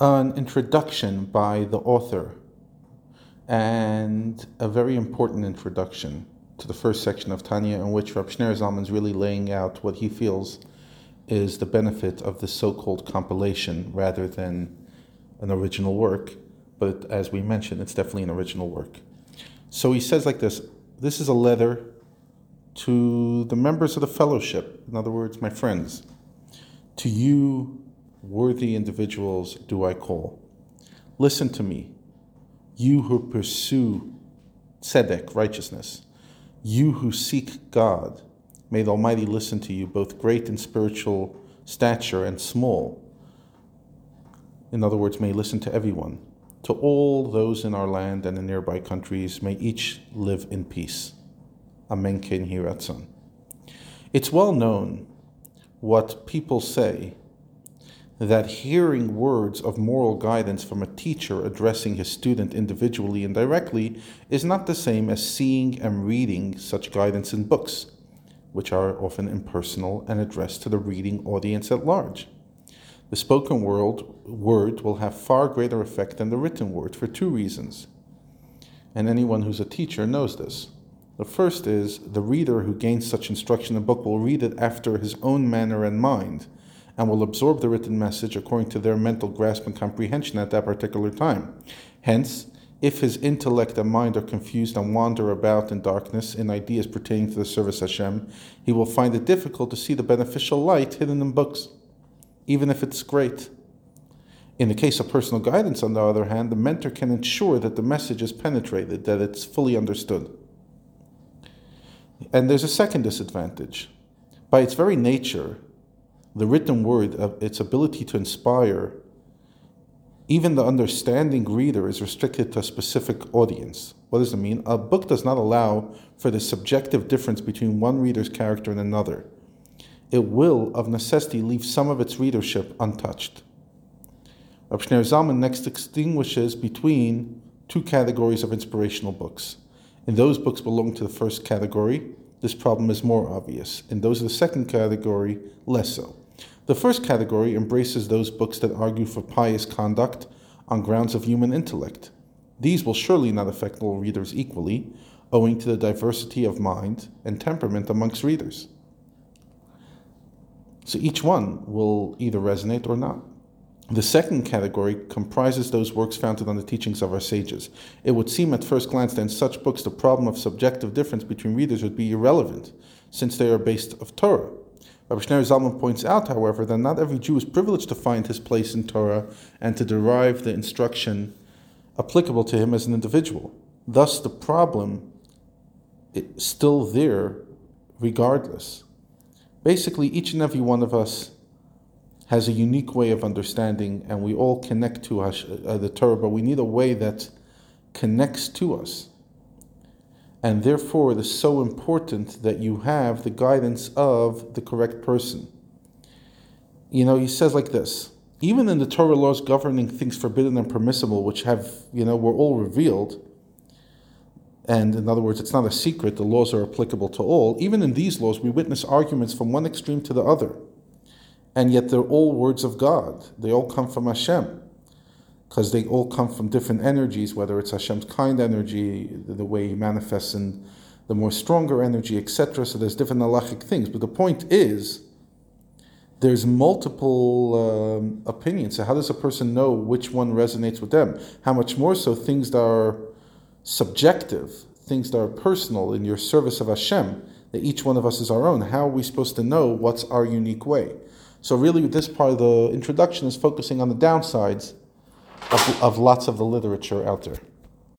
an introduction by the author and a very important introduction to the first section of Tanya, in which Rab Shneur Zalman is really laying out what he feels is the benefit of the so-called compilation rather than an original work. But as we mentioned, it's definitely an original work. So he says like this: This is a letter to the members of the fellowship. In other words, my friends. To you, worthy individuals, do I call. Listen to me, you who pursue tzedek, righteousness, you who seek God. May the Almighty listen to you, both great in spiritual stature and small. In other words, may listen to everyone. To all those in our land and in nearby countries, may each live in peace. Amen. It's well known what people say that hearing words of moral guidance from a teacher addressing his student individually and directly is not the same as seeing and reading such guidance in books, which are often impersonal and addressed to the reading audience at large. The spoken word, word will have far greater effect than the written word for two reasons. And anyone who's a teacher knows this. The first is the reader who gains such instruction in a book will read it after his own manner and mind and will absorb the written message according to their mental grasp and comprehension at that particular time. Hence, if his intellect and mind are confused and wander about in darkness in ideas pertaining to the service Hashem, he will find it difficult to see the beneficial light hidden in books, even if it's great. In the case of personal guidance, on the other hand, the mentor can ensure that the message is penetrated, that it's fully understood. And there's a second disadvantage. By its very nature, the written word, of its ability to inspire, even the understanding reader is restricted to a specific audience. What does it mean? A book does not allow for the subjective difference between one reader's character and another. It will, of necessity, leave some of its readership untouched. Rab Shneur Zalman next distinguishes between two categories of inspirational books. In those books belong to the first category, this problem is more obvious. In those of the second category, less so. The first category embraces those books that argue for pious conduct on grounds of human intellect. These will surely not affect all readers equally, owing to the diversity of mind and temperament amongst readers. So each one will either resonate or not. The second category comprises those works founded on the teachings of our sages. It would seem at first glance that in such books the problem of subjective difference between readers would be irrelevant, since they are based of Torah. Rabbi Zalman points out, however, that not every Jew is privileged to find his place in Torah and to derive the instruction applicable to him as an individual. Thus, the problem is still there regardless. Basically, each and every one of us has a unique way of understanding, and we all connect to us, uh, the Torah, but we need a way that connects to us. And therefore, it is so important that you have the guidance of the correct person. You know, he says like this even in the Torah laws governing things forbidden and permissible, which have, you know, were all revealed, and in other words, it's not a secret, the laws are applicable to all, even in these laws, we witness arguments from one extreme to the other. And yet they're all words of God, they all come from Hashem because they all come from different energies, whether it's Hashem's kind energy, the way He manifests in the more stronger energy, etc. So there's different halachic things. But the point is, there's multiple um, opinions. So how does a person know which one resonates with them? How much more so things that are subjective, things that are personal in your service of Hashem, that each one of us is our own. How are we supposed to know what's our unique way? So really, this part of the introduction is focusing on the downsides of, of lots of the literature out there.